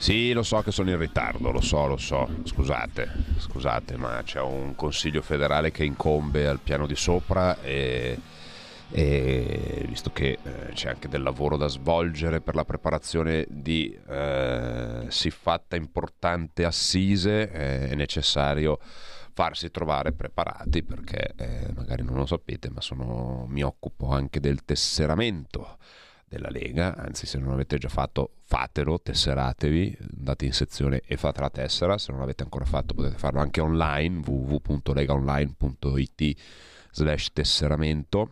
Sì, lo so che sono in ritardo, lo so, lo so, scusate, scusate, ma c'è un consiglio federale che incombe al piano di sopra e, e visto che eh, c'è anche del lavoro da svolgere per la preparazione di eh, siffatta importante assise, eh, è necessario farsi trovare preparati perché eh, magari non lo sapete, ma sono, mi occupo anche del tesseramento della Lega, anzi se non l'avete già fatto fatelo, tesseratevi, andate in sezione e fate la tessera, se non l'avete ancora fatto potete farlo anche online www.legaonline.it slash tesseramento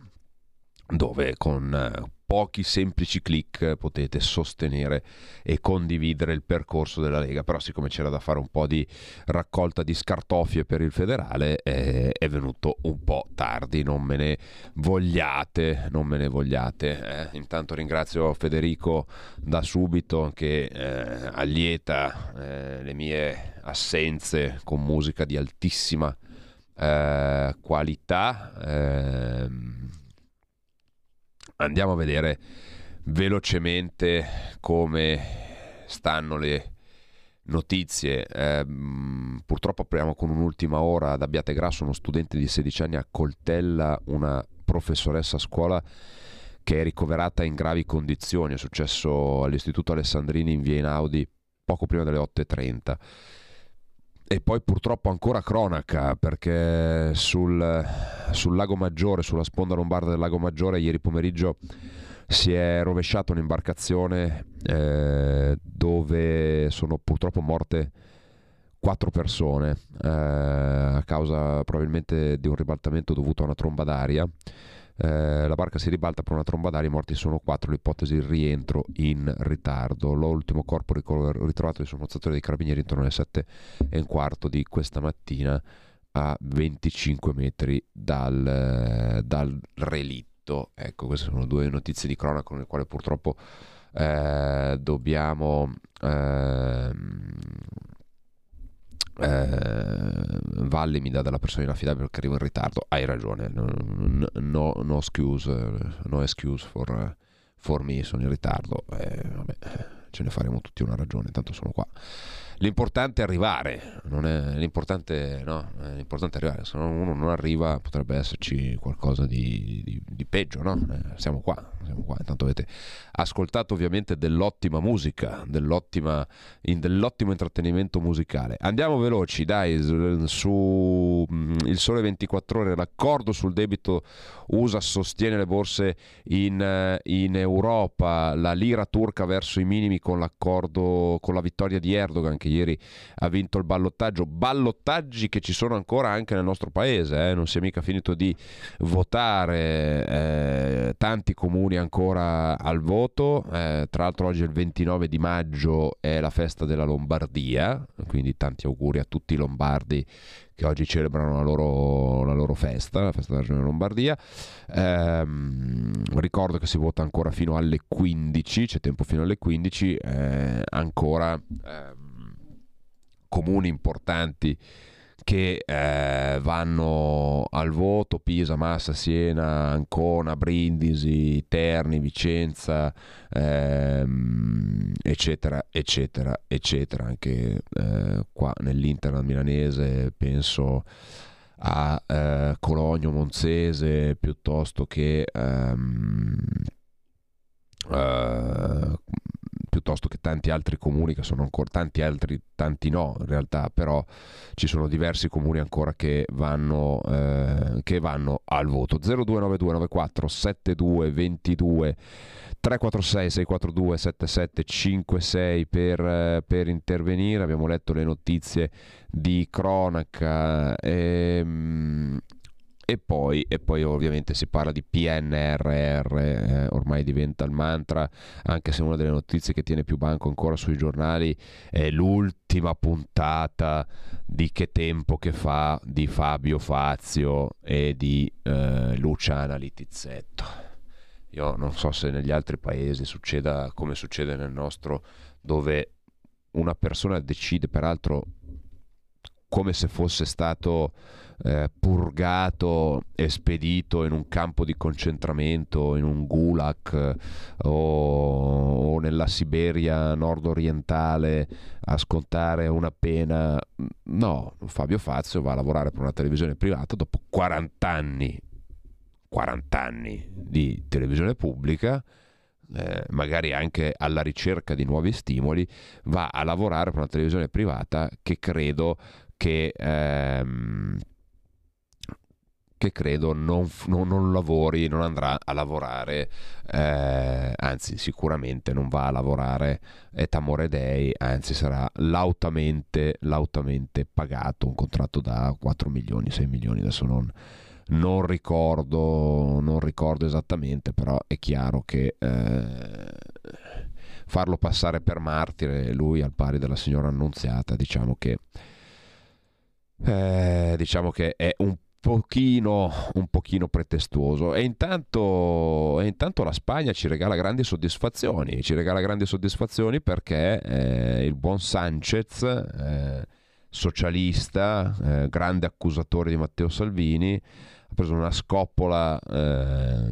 dove con eh, pochi semplici clic potete sostenere e condividere il percorso della Lega. Però, siccome c'era da fare un po' di raccolta di scartoffie per il federale, eh, è venuto un po' tardi. Non me ne vogliate, non me ne vogliate. Eh. Intanto ringrazio Federico da subito che eh, allieta eh, le mie assenze con musica di altissima eh, qualità ehm, andiamo a vedere velocemente come stanno le notizie. Eh, purtroppo apriamo con un'ultima ora ad Abbiate Grasso, uno studente di 16 anni accoltella una professoressa a scuola che è ricoverata in gravi condizioni. È successo all'Istituto Alessandrini in via Inaudi poco prima delle 8.30. E poi purtroppo ancora cronaca perché sul, sul, Lago Maggiore, sulla sponda lombarda del Lago Maggiore, ieri pomeriggio si è rovesciata un'imbarcazione eh, dove sono purtroppo morte quattro persone eh, a causa probabilmente di un ribaltamento dovuto a una tromba d'aria. Eh, la barca si ribalta per una tromba d'aria, i morti sono quattro, l'ipotesi il rientro in ritardo. L'ultimo corpo ritrovato dai sommozzatori dei carabinieri intorno alle 7 e un quarto di questa mattina a 25 metri dal, dal relitto. Ecco, queste sono due notizie di cronaca con le quali purtroppo eh, dobbiamo... Eh, eh, Valli mi dà della persona inaffidabile perché arrivo in ritardo. Hai ragione, no, no, no excuse, no excuse for, for me, sono in ritardo. Eh, vabbè, ce ne faremo tutti una ragione, tanto sono qua. L'importante è arrivare, è, l'importante, no, l'importante è arrivare, se uno non arriva potrebbe esserci qualcosa di, di, di peggio, no? Eh, siamo qua, siamo qua, intanto avete ascoltato ovviamente dell'ottima musica, dell'ottima, in, dell'ottimo intrattenimento musicale. Andiamo veloci, dai, su mm, Il Sole 24 Ore, l'accordo sul debito USA sostiene le borse in, in Europa, la lira turca verso i minimi con l'accordo, con la vittoria di Erdogan che ieri ha vinto il ballottaggio, ballottaggi che ci sono ancora anche nel nostro paese, eh? non si è mica finito di votare, eh, tanti comuni ancora al voto, eh, tra l'altro oggi è il 29 di maggio è la festa della Lombardia, quindi tanti auguri a tutti i lombardi che oggi celebrano la loro, la loro festa, la festa della Regione Lombardia. Ehm, ricordo che si vota ancora fino alle 15, c'è tempo fino alle 15, eh, ancora ehm, comuni importanti che eh, vanno al voto, Pisa, Massa, Siena, Ancona, Brindisi, Terni, Vicenza, ehm, eccetera, eccetera, eccetera. Anche eh, qua nell'Internet milanese penso a eh, Cologno, Monzese, piuttosto che... Ehm, Uh, piuttosto che tanti altri comuni che sono ancora tanti altri, tanti no in realtà, però ci sono diversi comuni ancora che vanno, eh, che vanno al voto. 029294 7222 346 642 7756 per, eh, per intervenire. Abbiamo letto le notizie di cronaca. Ehm, e poi, e poi, ovviamente si parla di PNRR, eh, ormai diventa il mantra, anche se una delle notizie che tiene più banco ancora sui giornali è l'ultima puntata di Che tempo che fa di Fabio Fazio e di eh, Luciana Litizzetto. Io non so se negli altri paesi succeda come succede nel nostro, dove una persona decide, peraltro come se fosse stato eh, purgato e spedito in un campo di concentramento, in un gulag o, o nella Siberia nord-orientale a scontare una pena. No, Fabio Fazio va a lavorare per una televisione privata dopo 40 anni, 40 anni di televisione pubblica. Eh, magari anche alla ricerca di nuovi stimoli, va a lavorare per una televisione privata che credo che ehm, che credo non, non, non, lavori, non andrà a lavorare, eh, anzi sicuramente non va a lavorare Etamore Dei, anzi sarà lautamente, lautamente pagato, un contratto da 4 milioni, 6 milioni, adesso non, non, ricordo, non ricordo esattamente, però è chiaro che... Eh, farlo passare per martire lui al pari della signora Annunziata diciamo che eh, diciamo che è un pochino, un pochino pretestuoso. E intanto, e intanto, la Spagna ci regala grandi soddisfazioni ci regala grandi soddisfazioni perché eh, il buon Sanchez eh, socialista eh, grande accusatore di Matteo Salvini ha preso una scoppola eh,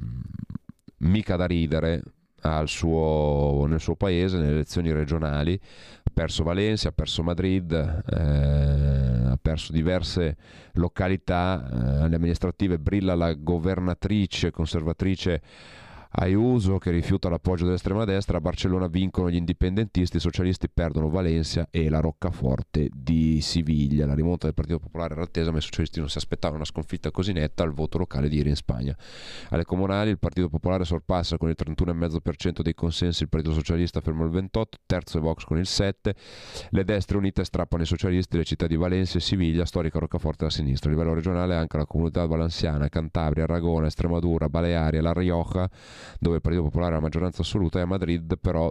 mica da ridere suo, nel suo paese nelle elezioni regionali. Ha perso Valencia, ha perso Madrid eh, perso diverse località eh, amministrative, brilla la governatrice conservatrice Ayuso che rifiuta l'appoggio dell'estrema destra, a Barcellona vincono gli indipendentisti, i socialisti perdono Valencia e la Roccaforte di Siviglia. La rimonta del Partito Popolare era attesa, ma i socialisti non si aspettavano una sconfitta così netta al voto locale di ieri in Spagna. Alle comunali il Partito Popolare sorpassa con il 31,5% dei consensi il Partito Socialista ferma il 28%, terzo è Vox con il 7%, le destre unite strappano i socialisti le città di Valencia e Siviglia, storica Roccaforte a sinistra. A livello regionale anche la comunità valenciana, Cantabria, Aragona, Estremadura, Baleari, La Rioja dove il Partito Popolare ha la maggioranza assoluta, e a Madrid però,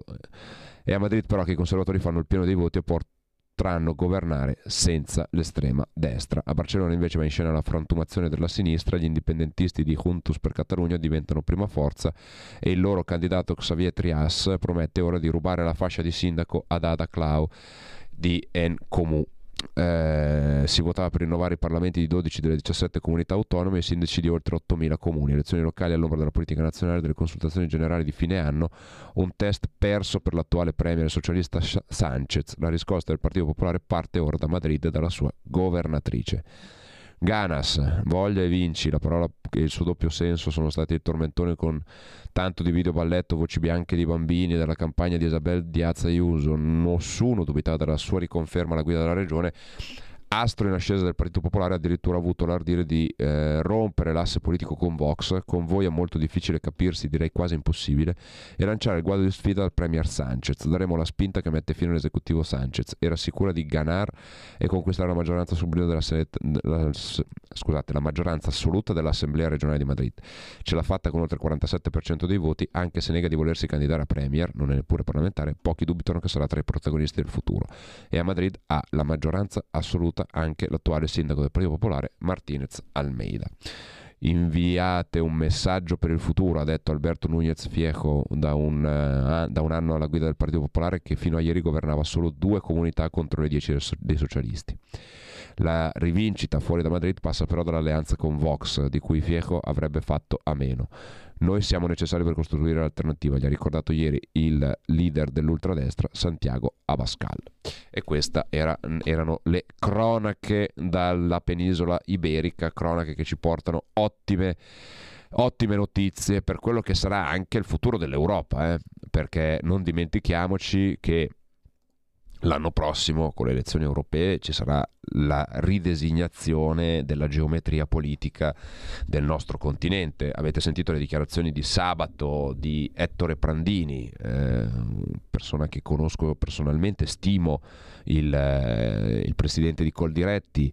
è a Madrid però che i conservatori fanno il pieno dei voti e potranno governare senza l'estrema destra. A Barcellona invece va in scena la frantumazione della sinistra, gli indipendentisti di Juntos per Catalunya diventano prima forza e il loro candidato Xavier Trias promette ora di rubare la fascia di sindaco ad Ada Clau di En Comú eh, si votava per rinnovare i parlamenti di 12 delle 17 comunità autonome e i sindaci di oltre 8.000 comuni. Elezioni locali all'ombra della politica nazionale delle consultazioni generali di fine anno, un test perso per l'attuale premier socialista Sanchez. La riscossa del Partito Popolare parte ora da Madrid dalla sua governatrice. Ganas, voglia e vinci, la parola e il suo doppio senso sono stati il tormentone con tanto di video balletto, voci bianche di bambini della campagna di Isabel Diaz Ayuso. Nessuno dubitava della sua riconferma alla guida della regione astro in ascesa del Partito Popolare ha addirittura avuto l'ardire di eh, rompere l'asse politico con Vox, con voi è molto difficile capirsi, direi quasi impossibile, e lanciare il guado di sfida al Premier Sanchez. Daremo la spinta che mette fine all'esecutivo Sanchez. Era sicura di ganar e conquistare la maggioranza, Senet- la, scusate, la maggioranza assoluta dell'Assemblea regionale di Madrid. Ce l'ha fatta con oltre il 47% dei voti, anche se nega di volersi candidare a Premier, non è neppure parlamentare, pochi dubitano che sarà tra i protagonisti del futuro. E a Madrid ha la maggioranza assoluta saluta anche l'attuale sindaco del Partito Popolare Martinez Almeida. Inviate un messaggio per il futuro, ha detto Alberto Núñez Fiejo da un, uh, da un anno alla guida del Partito Popolare che fino a ieri governava solo due comunità contro le dieci dei socialisti. La rivincita fuori da Madrid passa però dall'alleanza con Vox, di cui Fiejo avrebbe fatto a meno. Noi siamo necessari per costruire l'alternativa, gli ha ricordato ieri il leader dell'ultradestra Santiago Abascal. E queste era, erano le cronache dalla penisola iberica, cronache che ci portano ottime ottime notizie per quello che sarà anche il futuro dell'Europa, eh? perché non dimentichiamoci che L'anno prossimo, con le elezioni europee, ci sarà la ridesignazione della geometria politica del nostro continente. Avete sentito le dichiarazioni di sabato di Ettore Prandini, eh, persona che conosco personalmente, stimo il, eh, il presidente di Coldiretti,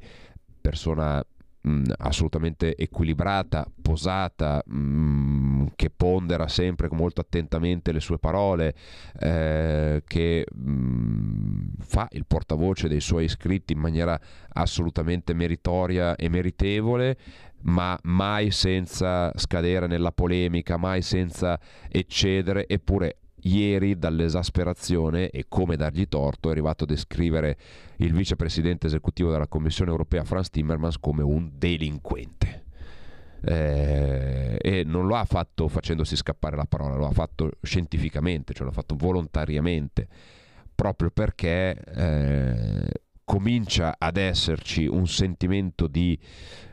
persona mh, assolutamente equilibrata, posata, mh, che pondera sempre molto attentamente le sue parole, eh, che mh, fa il portavoce dei suoi iscritti in maniera assolutamente meritoria e meritevole, ma mai senza scadere nella polemica, mai senza eccedere, eppure ieri dall'esasperazione e come dargli torto è arrivato a descrivere il vicepresidente esecutivo della Commissione europea Franz Timmermans come un delinquente. Eh, e non lo ha fatto facendosi scappare la parola, lo ha fatto scientificamente, cioè l'ha fatto volontariamente, proprio perché eh, comincia ad esserci un sentimento di,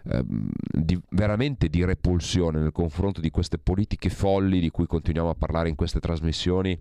ehm, di, veramente di repulsione nei confronto di queste politiche folli di cui continuiamo a parlare in queste trasmissioni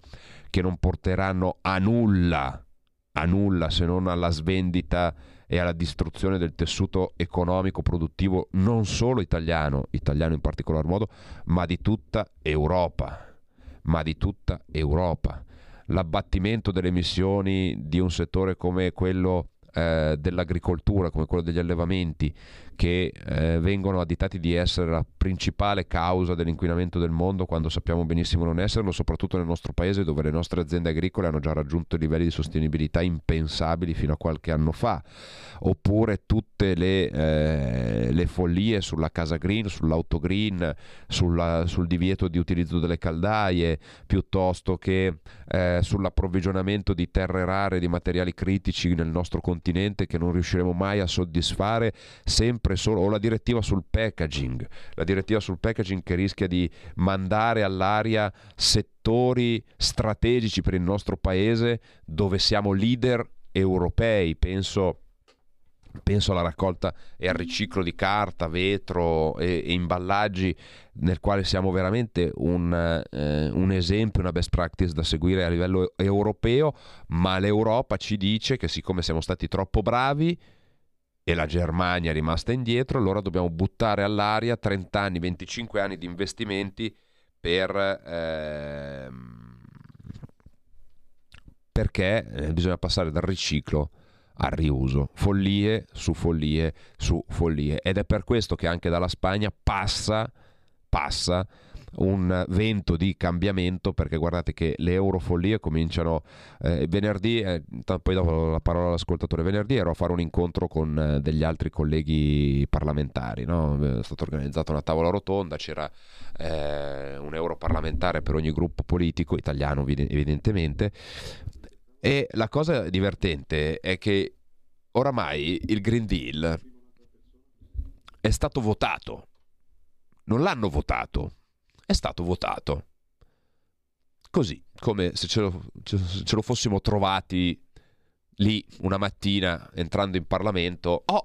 che non porteranno a nulla, a nulla se non alla svendita e alla distruzione del tessuto economico produttivo non solo italiano, italiano in particolar modo, ma di tutta Europa, ma di tutta Europa. L'abbattimento delle emissioni di un settore come quello eh, dell'agricoltura come quello degli allevamenti che eh, vengono additati di essere la principale causa dell'inquinamento del mondo quando sappiamo benissimo non esserlo, soprattutto nel nostro paese dove le nostre aziende agricole hanno già raggiunto livelli di sostenibilità impensabili fino a qualche anno fa, oppure tutte le, eh, le follie sulla casa green, sull'auto green, sulla, sul divieto di utilizzo delle caldaie, piuttosto che eh, sull'approvvigionamento di terre rare, di materiali critici nel nostro continente che non riusciremo mai a soddisfare sempre sempre solo, o la direttiva sul packaging, la direttiva sul packaging che rischia di mandare all'aria settori strategici per il nostro paese dove siamo leader europei, penso penso alla raccolta e al riciclo di carta, vetro e, e imballaggi nel quale siamo veramente un, eh, un, esempio, una best practice da seguire a livello europeo, ma l'Europa ci dice che siccome siamo stati troppo bravi e la Germania è rimasta indietro, allora dobbiamo buttare all'aria 30 anni, 25 anni di investimenti per, ehm, perché eh, bisogna passare dal riciclo al riuso, follie su follie su follie. Ed è per questo che anche dalla Spagna passa, passa un vento di cambiamento perché guardate che le eurofollie cominciano eh, venerdì, eh, poi dopo la parola all'ascoltatore, venerdì ero a fare un incontro con eh, degli altri colleghi parlamentari, no? è stata organizzata una tavola rotonda, c'era eh, un europarlamentare per ogni gruppo politico, italiano evidentemente, e la cosa divertente è che oramai il Green Deal è stato votato, non l'hanno votato, è stato votato. Così, come se ce lo, ce lo fossimo trovati lì una mattina entrando in Parlamento. Oh,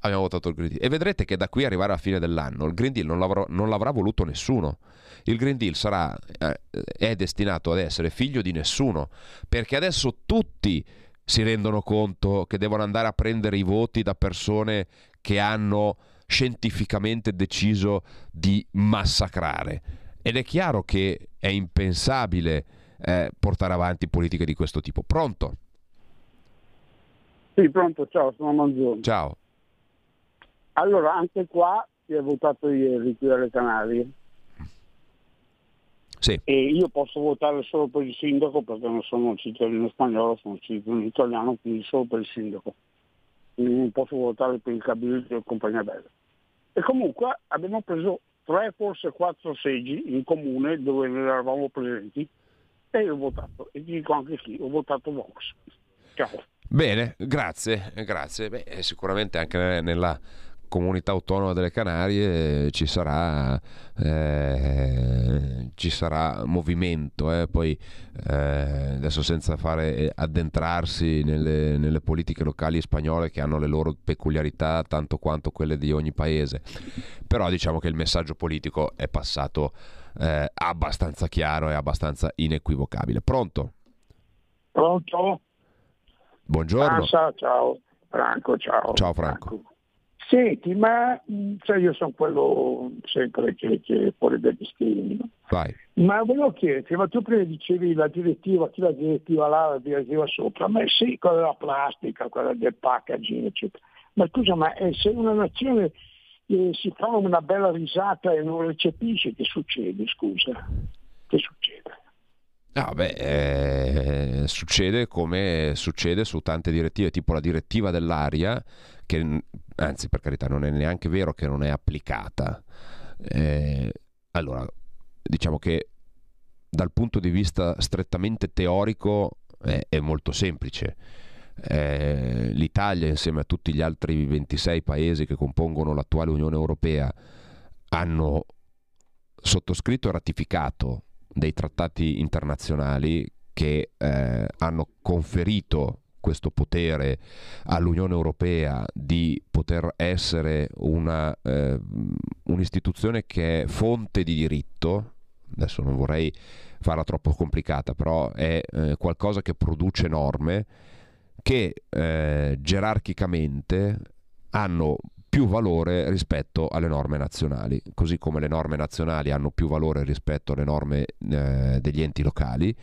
abbiamo votato il Green Deal. E vedrete che da qui arrivare alla fine dell'anno il Green Deal non l'avrà, non l'avrà voluto nessuno. Il Green Deal sarà, eh, è destinato ad essere figlio di nessuno, perché adesso tutti si rendono conto che devono andare a prendere i voti da persone che hanno scientificamente deciso di massacrare. Ed è chiaro che è impensabile eh, portare avanti politiche di questo tipo. Pronto? Sì, pronto, ciao, sono Manzoni. Ciao. Allora, anche qua si è votato ieri qui alle Canarie. Sì. E io posso votare solo per il sindaco perché non sono cittadino spagnolo, sono cittadino italiano, quindi solo per il sindaco. Non posso votare per il cabildo e compagnia bella. E comunque abbiamo preso tre, forse quattro seggi in comune dove eravamo presenti e ho votato. E dico anche chi, ho votato Vox. Ciao. Bene, grazie, grazie. Beh, sicuramente anche nella comunità autonoma delle Canarie ci sarà, eh, ci sarà movimento, eh. poi eh, adesso senza fare addentrarsi nelle, nelle, politiche locali spagnole che hanno le loro peculiarità tanto quanto quelle di ogni paese, però diciamo che il messaggio politico è passato eh, abbastanza chiaro e abbastanza inequivocabile. Pronto? Pronto? Buongiorno. Ah, ciao, Franco, ciao. Ciao Franco. Franco. Senti, ma cioè io sono quello sempre che, che fuori dagli schemi, no? Ma volevo chiederti, ma tu prima dicevi la direttiva, chi la direttiva là, la direttiva sopra, ma sì, quella della plastica, quella del packaging, eccetera. Ma scusa, ma eh, se una nazione eh, si fa una bella risata e non recepisce, che succede? Scusa, che succede? Ah, beh, eh, succede come succede su tante direttive, tipo la direttiva dell'aria, che anzi per carità non è neanche vero che non è applicata. Eh, allora, diciamo che dal punto di vista strettamente teorico eh, è molto semplice. Eh, L'Italia insieme a tutti gli altri 26 paesi che compongono l'attuale Unione Europea hanno sottoscritto e ratificato dei trattati internazionali che eh, hanno conferito questo potere all'Unione Europea di poter essere una, eh, un'istituzione che è fonte di diritto, adesso non vorrei farla troppo complicata, però è eh, qualcosa che produce norme che eh, gerarchicamente hanno più valore rispetto alle norme nazionali, così come le norme nazionali hanno più valore rispetto alle norme eh, degli enti locali.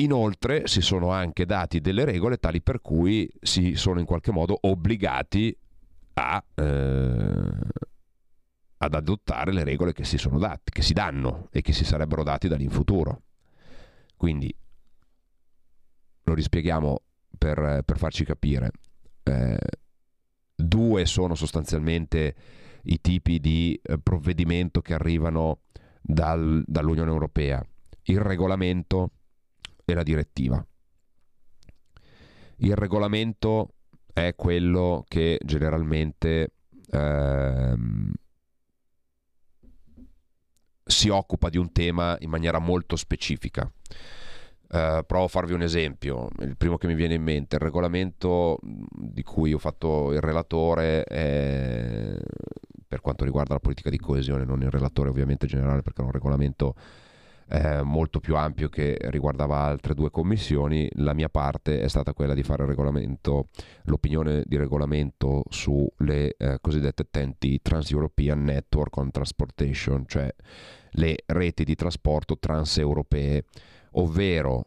Inoltre si sono anche dati delle regole tali per cui si sono in qualche modo obbligati a, eh, ad adottare le regole che si sono date, che si danno e che si sarebbero dati dall'infuturo. Quindi lo rispieghiamo per, per farci capire eh, due sono sostanzialmente i tipi di eh, provvedimento che arrivano dal, dall'Unione Europea, il regolamento e la direttiva. Il regolamento è quello che generalmente ehm, si occupa di un tema in maniera molto specifica. Uh, provo a farvi un esempio, il primo che mi viene in mente, il regolamento di cui ho fatto il relatore è, per quanto riguarda la politica di coesione, non il relatore ovviamente generale perché è un regolamento eh, molto più ampio che riguardava altre due commissioni, la mia parte è stata quella di fare l'opinione di regolamento sulle eh, cosiddette TENTI, Trans-European Network on Transportation, cioè le reti di trasporto transeuropee ovvero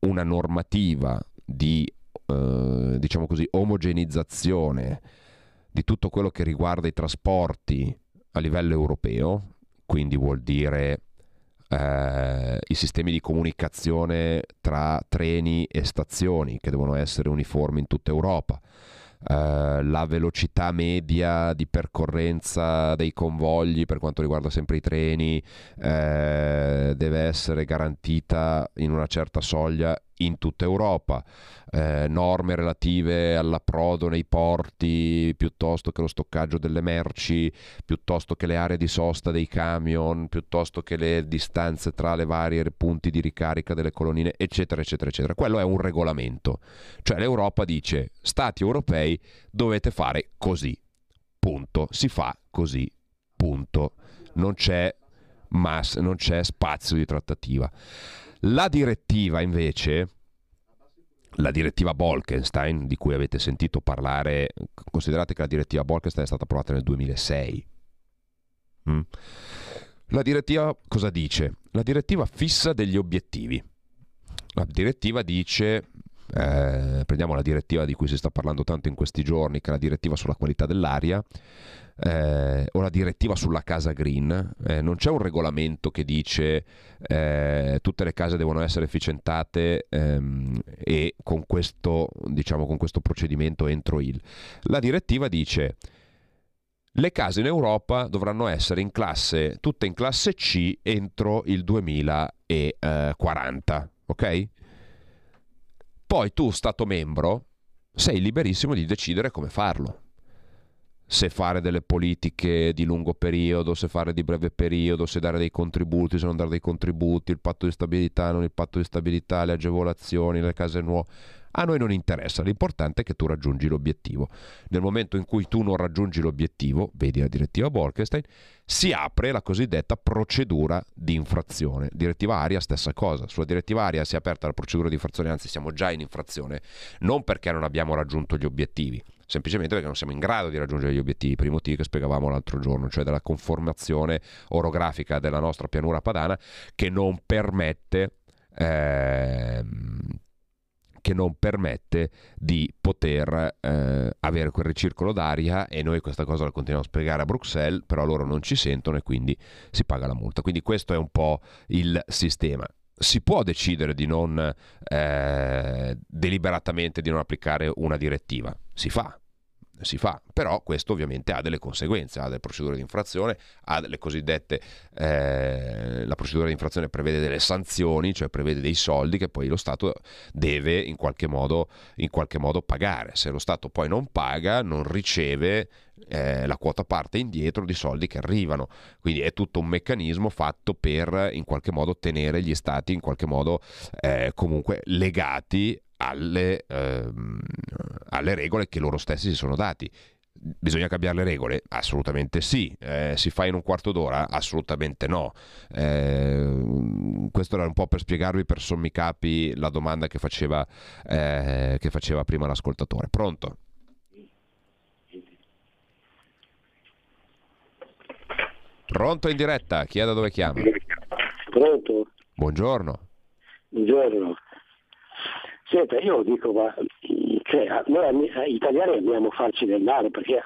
una normativa di eh, diciamo così, omogenizzazione di tutto quello che riguarda i trasporti a livello europeo, quindi vuol dire eh, i sistemi di comunicazione tra treni e stazioni che devono essere uniformi in tutta Europa, Uh, la velocità media di percorrenza dei convogli per quanto riguarda sempre i treni uh, deve essere garantita in una certa soglia in tutta Europa, uh, norme relative all'approdo nei porti piuttosto che lo stoccaggio delle merci, piuttosto che le aree di sosta dei camion, piuttosto che le distanze tra le varie punti di ricarica delle colonnine, eccetera, eccetera, eccetera. Quello è un regolamento, cioè l'Europa dice, stati europei dovete fare così. Punto. Si fa così. Punto. Non c'è, mass, non c'è spazio di trattativa. La direttiva invece, la direttiva Bolkenstein, di cui avete sentito parlare, considerate che la direttiva Bolkenstein è stata approvata nel 2006. Mm. La direttiva cosa dice? La direttiva fissa degli obiettivi. La direttiva dice eh, prendiamo la direttiva di cui si sta parlando tanto in questi giorni, che è la direttiva sulla qualità dell'aria, eh, o la direttiva sulla casa green. Eh, non c'è un regolamento che dice eh, tutte le case devono essere efficientate ehm, e con questo, diciamo, con questo procedimento entro il. La direttiva dice le case in Europa dovranno essere in classe, tutte in classe C entro il 2040, ok? Poi tu, Stato membro, sei liberissimo di decidere come farlo. Se fare delle politiche di lungo periodo, se fare di breve periodo, se dare dei contributi, se non dare dei contributi, il patto di stabilità, non il patto di stabilità, le agevolazioni, le case nuove. A noi non interessa, l'importante è che tu raggiungi l'obiettivo. Nel momento in cui tu non raggiungi l'obiettivo, vedi la direttiva Bolkestein, si apre la cosiddetta procedura di infrazione. Direttiva Aria, stessa cosa. Sulla direttiva Aria si è aperta la procedura di infrazione, anzi siamo già in infrazione, non perché non abbiamo raggiunto gli obiettivi, semplicemente perché non siamo in grado di raggiungere gli obiettivi, per i motivi che spiegavamo l'altro giorno, cioè della conformazione orografica della nostra pianura padana che non permette... Ehm, che non permette di poter eh, avere quel ricircolo d'aria e noi questa cosa la continuiamo a spiegare a Bruxelles, però loro non ci sentono e quindi si paga la multa. Quindi questo è un po' il sistema. Si può decidere di non eh, deliberatamente di non applicare una direttiva, si fa, si fa, però questo ovviamente ha delle conseguenze, ha delle procedure di infrazione, ha delle cosiddette, eh, la procedura di infrazione prevede delle sanzioni, cioè prevede dei soldi che poi lo Stato deve in qualche modo, in qualche modo pagare. Se lo Stato poi non paga, non riceve eh, la quota parte indietro di soldi che arrivano. Quindi è tutto un meccanismo fatto per in qualche modo tenere gli stati in qualche modo eh, comunque legati alle, ehm, alle regole che loro stessi si sono dati. Bisogna cambiare le regole? Assolutamente sì. Eh, si fa in un quarto d'ora? Assolutamente no. Eh, questo era un po' per spiegarvi per sommi capi la domanda che faceva, eh, che faceva prima l'ascoltatore. Pronto? Pronto in diretta? Chi è da dove chiama? Pronto? Buongiorno. Buongiorno. Senta, io dico, ma cioè, noi italiani dobbiamo farci del male perché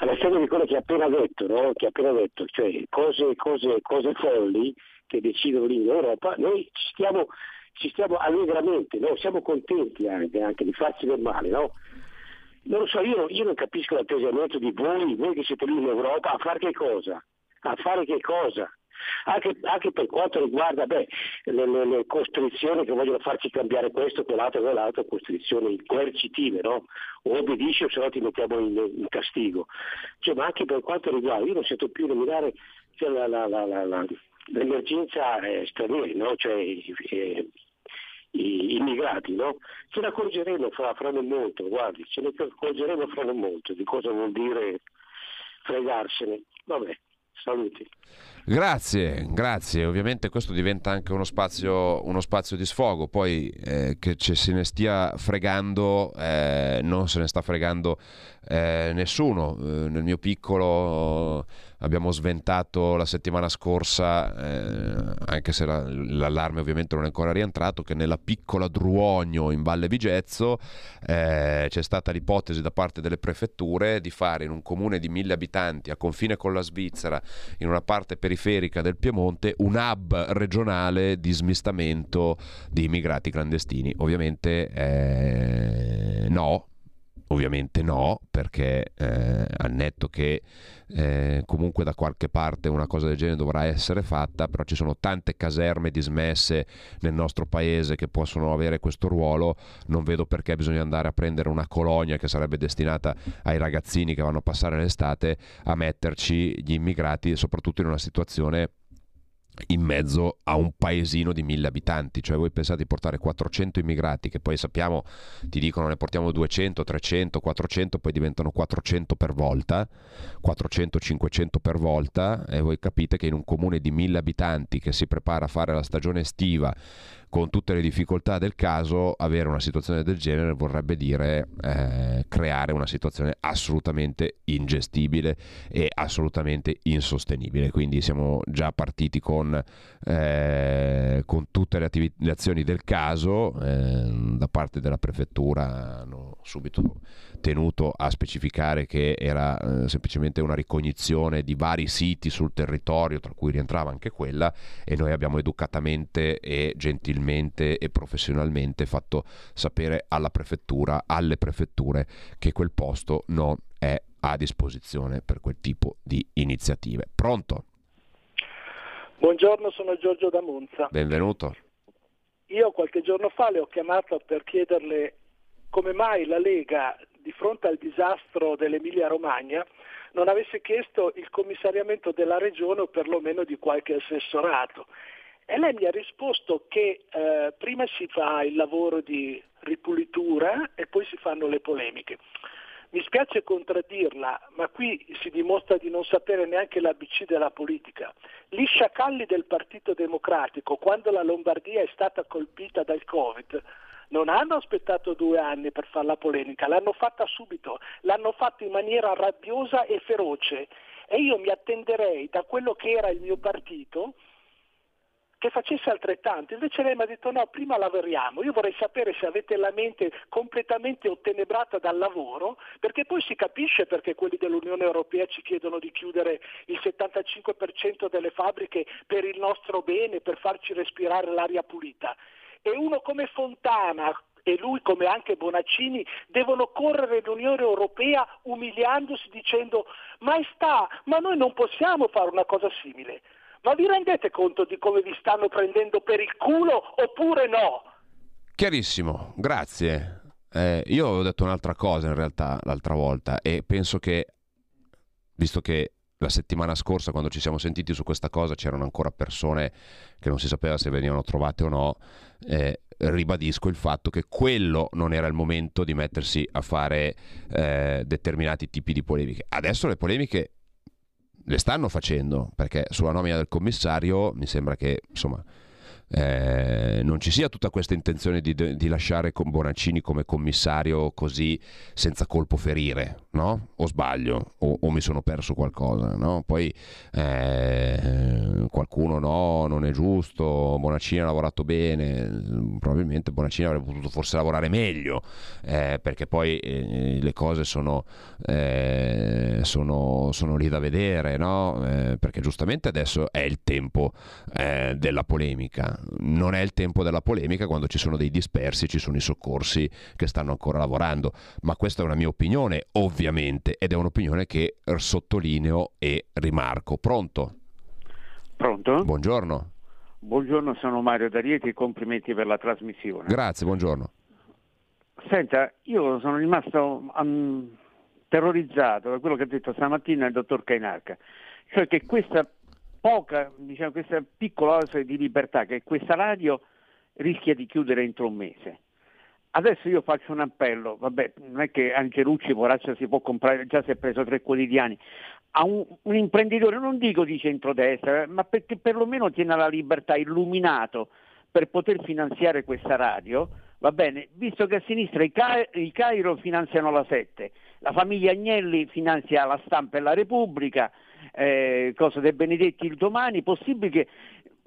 alla serie di quello che ha appena detto, no? che ha appena detto cioè cose, cose, cose folli che decidono lì in Europa, noi ci stiamo, ci stiamo allegramente, no? siamo contenti anche, anche, di farci del male. No? Non lo so, io, io non capisco l'atteggiamento di voi, voi che siete lì in Europa, a fare che cosa? A fare che cosa? Anche, anche, per quanto riguarda beh, le, le, le, costrizioni che vogliono farci cambiare questo, quell'altro, quell'altro, costrizioni coercitive, no? O obbedisci o se no ti mettiamo in, in castigo. Cioè, ma anche per quanto riguarda, io non sento più nominare cioè, la, la, la, l'emergenza eh, stranieri, no? cioè, eh, i immigrati, no? Ce ne accorgeremo fra, fra non molto, guardi, ce ne accorgeremo fra non molto di cosa vuol dire fregarsene. Vabbè, saluti. Grazie, grazie. Ovviamente questo diventa anche uno spazio, uno spazio di sfogo. Poi eh, che ci se ne stia fregando, eh, non se ne sta fregando eh, nessuno. Eh, nel mio piccolo abbiamo sventato la settimana scorsa, eh, anche se la, l'allarme ovviamente non è ancora rientrato, che nella piccola Druogno in Valle Vigezzo eh, c'è stata l'ipotesi da parte delle prefetture di fare in un comune di mille abitanti a confine con la Svizzera, in una parte periferica del Piemonte, un hub regionale di smistamento di immigrati clandestini. Ovviamente eh, no, Ovviamente no, perché eh, al netto che eh, comunque da qualche parte una cosa del genere dovrà essere fatta, però ci sono tante caserme dismesse nel nostro paese che possono avere questo ruolo, non vedo perché bisogna andare a prendere una colonia che sarebbe destinata ai ragazzini che vanno a passare l'estate a metterci gli immigrati, soprattutto in una situazione in mezzo a un paesino di mille abitanti, cioè voi pensate di portare 400 immigrati che poi sappiamo, ti dicono ne portiamo 200, 300, 400, poi diventano 400 per volta, 400, 500 per volta e voi capite che in un comune di mille abitanti che si prepara a fare la stagione estiva con tutte le difficoltà del caso, avere una situazione del genere vorrebbe dire eh, creare una situazione assolutamente ingestibile e assolutamente insostenibile. Quindi siamo già partiti con, eh, con tutte le, attiv- le, azioni del caso, eh, da parte della prefettura hanno subito tenuto a specificare che era eh, semplicemente una ricognizione di vari siti sul territorio, tra cui rientrava anche quella, e noi abbiamo educatamente e gentilmente e professionalmente fatto sapere alla prefettura, alle prefetture, che quel posto non è a disposizione per quel tipo di iniziative. Pronto? Buongiorno, sono Giorgio da Monza. Benvenuto. Io qualche giorno fa le ho chiamato per chiederle come mai la Lega di fronte al disastro dell'Emilia Romagna non avesse chiesto il commissariamento della regione o perlomeno di qualche assessorato. E lei mi ha risposto che eh, prima si fa il lavoro di ripulitura e poi si fanno le polemiche. Mi spiace contraddirla, ma qui si dimostra di non sapere neanche l'ABC della politica. Gli sciacalli del Partito Democratico, quando la Lombardia è stata colpita dal Covid, non hanno aspettato due anni per fare la polemica, l'hanno fatta subito, l'hanno fatta in maniera rabbiosa e feroce e io mi attenderei da quello che era il mio partito che facesse altrettanto. Invece lei mi ha detto no, prima lavoriamo. Io vorrei sapere se avete la mente completamente ottenebrata dal lavoro, perché poi si capisce perché quelli dell'Unione Europea ci chiedono di chiudere il 75% delle fabbriche per il nostro bene, per farci respirare l'aria pulita. E uno come Fontana, e lui come anche Bonaccini devono correre l'Unione Europea umiliandosi dicendo maestà, ma noi non possiamo fare una cosa simile. Ma vi rendete conto di come vi stanno prendendo per il culo oppure no? Chiarissimo, grazie. Eh, io ho detto un'altra cosa in realtà l'altra volta e penso che, visto che la settimana scorsa quando ci siamo sentiti su questa cosa c'erano ancora persone che non si sapeva se venivano trovate o no, eh, ribadisco il fatto che quello non era il momento di mettersi a fare eh, determinati tipi di polemiche. Adesso le polemiche le stanno facendo, perché sulla nomina del commissario mi sembra che insomma eh, non ci sia tutta questa intenzione di, di, lasciare con Bonaccini come commissario così senza colpo ferire, no? O sbaglio, o, o mi sono perso qualcosa, no? Poi eh, qualcuno no, non è giusto, Bonaccini ha lavorato bene, probabilmente Bonaccini avrebbe potuto forse lavorare meglio, eh, perché poi eh, le cose sono, eh, sono, sono, lì da vedere, no? Eh, perché giustamente adesso è il tempo della polemica non è il tempo della polemica quando ci sono dei dispersi, ci sono i soccorsi che stanno ancora lavorando, ma questa è una mia opinione ovviamente ed è un'opinione che sottolineo e rimarco. Pronto? Pronto? Buongiorno. Buongiorno, sono Mario D'Arieti, complimenti per la trasmissione. Grazie, buongiorno. Senta, io sono rimasto um, terrorizzato da quello che ha detto stamattina il dottor Cainarca, cioè che questa poca, diciamo, questa piccola oasi di libertà che questa radio rischia di chiudere entro un mese. Adesso io faccio un appello, vabbè, non è che Angelucci, poraccia, si può comprare, già si è preso tre quotidiani, a un, un imprenditore, non dico di centrodestra, ma perché perlomeno tiene la libertà illuminato per poter finanziare questa radio, va bene, visto che a sinistra i, Ca- i Cairo finanziano la 7, la famiglia Agnelli finanzia la stampa e la Repubblica, eh, cosa De Benedetti il domani, possibile che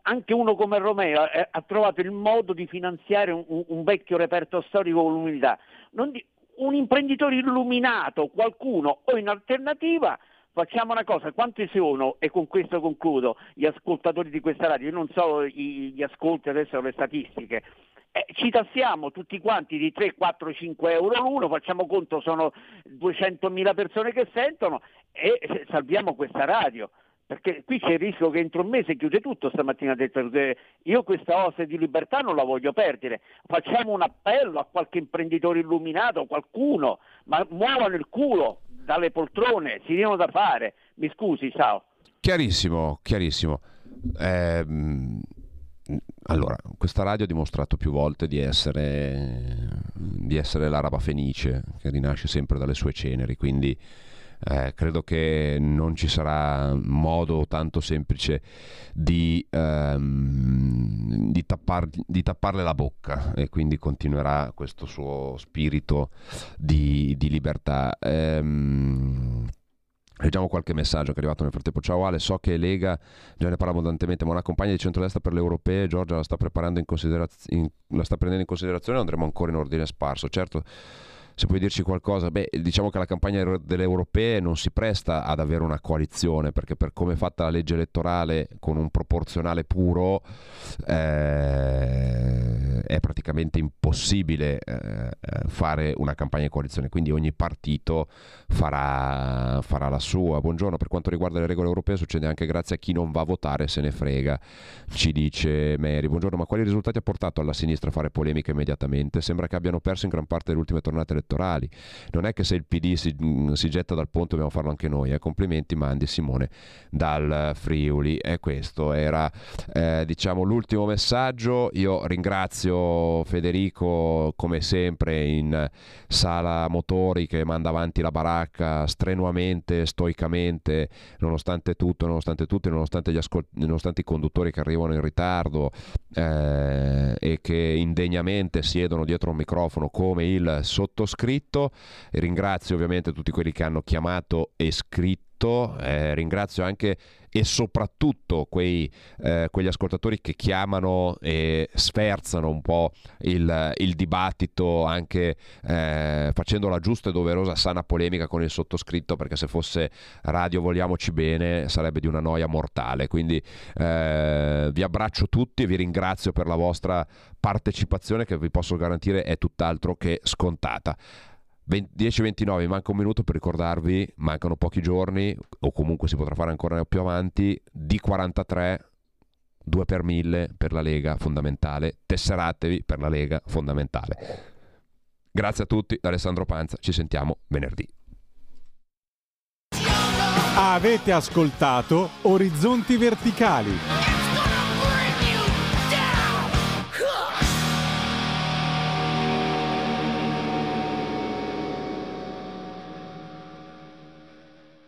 anche uno come Romeo eh, ha trovato il modo di finanziare un, un vecchio reperto storico con l'unità. Di, un imprenditore illuminato, qualcuno, o in alternativa facciamo una cosa, quanti sono, e con questo concludo, gli ascoltatori di questa radio, io non so gli ascolti adesso le statistiche, eh, ci tassiamo tutti quanti di 3, 4, 5 euro l'uno, facciamo conto sono 200.000 persone che sentono e salviamo questa radio. Perché qui c'è il rischio che entro un mese chiude tutto, stamattina ha detto che io questa ose di libertà non la voglio perdere. Facciamo un appello a qualche imprenditore illuminato, qualcuno, ma muovano il culo dalle poltrone, si diano da fare. Mi scusi, ciao. Chiarissimo, chiarissimo. Eh, allora, questa radio ha dimostrato più volte di essere, di essere l'araba fenice che rinasce sempre dalle sue ceneri, quindi eh, credo che non ci sarà modo tanto semplice di, ehm, di, tappar, di, tapparle la bocca e quindi continuerà questo suo spirito di, di libertà. Ehm, Leggiamo qualche messaggio che è arrivato nel frattempo. Ciao Ale, so che Lega già ne parla abbondantemente, ma una compagna di centrodestra per le europee, Giorgia la sta, consideraz- in, la sta prendendo in considerazione andremo ancora in ordine sparso? Certo, se puoi dirci qualcosa, beh, diciamo che la campagna delle europee non si presta ad avere una coalizione, perché per come è fatta la legge elettorale con un proporzionale puro eh, praticamente impossibile eh, fare una campagna di coalizione, quindi ogni partito farà, farà, la sua. Buongiorno, per quanto riguarda le regole europee succede anche grazie a chi non va a votare se ne frega, ci dice Mary. Buongiorno, ma quali risultati ha portato alla sinistra a fare polemica immediatamente? Sembra che abbiano perso in gran parte delle ultime tornate elettorali. Non è che se il PD si, mm, si getta dal ponte dobbiamo farlo anche noi. Eh? Complimenti, mandi Simone dal Friuli. E questo era eh, diciamo l'ultimo messaggio. Io ringrazio Federico come sempre in sala motori che manda avanti la baracca strenuamente, stoicamente, nonostante tutto, nonostante tutto, nonostante, ascol- nonostante i conduttori che arrivano in ritardo eh, e che indegnamente siedono dietro un microfono come il sottoscritto. Ringrazio ovviamente tutti quelli che hanno chiamato e scritto molto, eh, ringrazio anche e soprattutto quei, eh, quegli ascoltatori che chiamano e sferzano un po' il, il dibattito anche eh, facendo la giusta e doverosa sana polemica con il sottoscritto perché se fosse radio vogliamoci bene sarebbe di una noia mortale. Quindi eh, vi abbraccio tutti e vi ringrazio per la vostra partecipazione che vi posso garantire è tutt'altro che scontata 10-29, manca un minuto per ricordarvi, mancano pochi giorni, o comunque si potrà fare ancora più avanti, D43, 2 per 1000 per la Lega fondamentale, tesseratevi per la Lega fondamentale. Grazie a tutti, da Alessandro Panza, ci sentiamo venerdì. Avete ascoltato Orizzonti Verticali.